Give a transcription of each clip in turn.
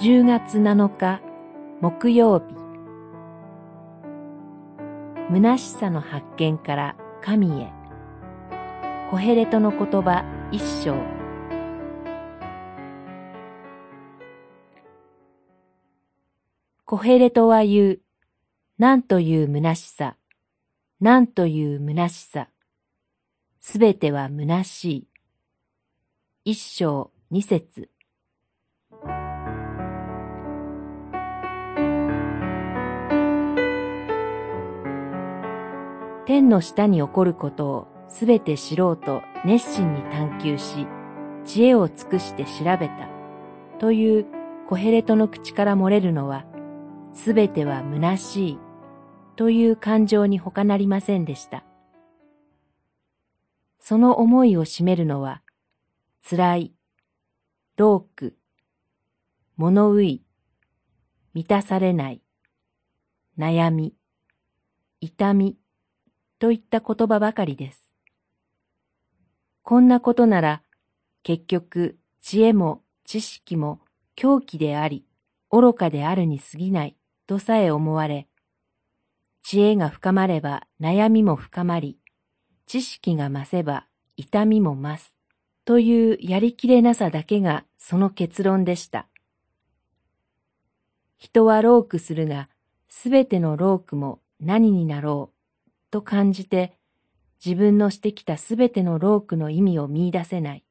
10月7日木曜日。虚しさの発見から神へ。コヘレトの言葉一章。コヘレトは言う、なんという虚しさ、なんという虚しさ、すべては虚しい。一章二節。天の下に起こることをすべて知ろうと熱心に探求し、知恵を尽くして調べた、というコヘレトの口から漏れるのは、すべては虚しい、という感情に他なりませんでした。その思いを占めるのは、辛い、労苦、物憂い、満たされない、悩み、痛み、といった言葉ばかりです。こんなことなら、結局、知恵も知識も狂気であり、愚かであるに過ぎない、とさえ思われ、知恵が深まれば悩みも深まり、知識が増せば痛みも増す、というやりきれなさだけがその結論でした。人はロークするが、すべてのロークも何になろう、と感じて自分のしてきたすべてのロークの意味を見出せない。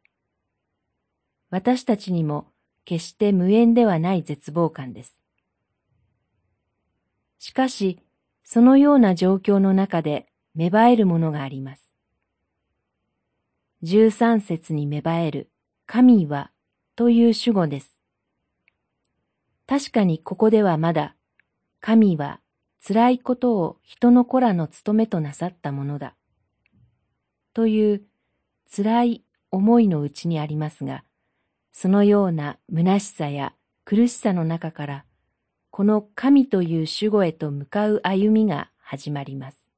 私たちにも決して無縁ではない絶望感です。しかし、そのような状況の中で芽生えるものがあります。十三節に芽生える神はという主語です。確かにここではまだ神は辛いことを人の子らの務めとなさったものだ。という辛い思いのうちにありますが、そのような虚しさや苦しさの中から、この神という守護へと向かう歩みが始まります。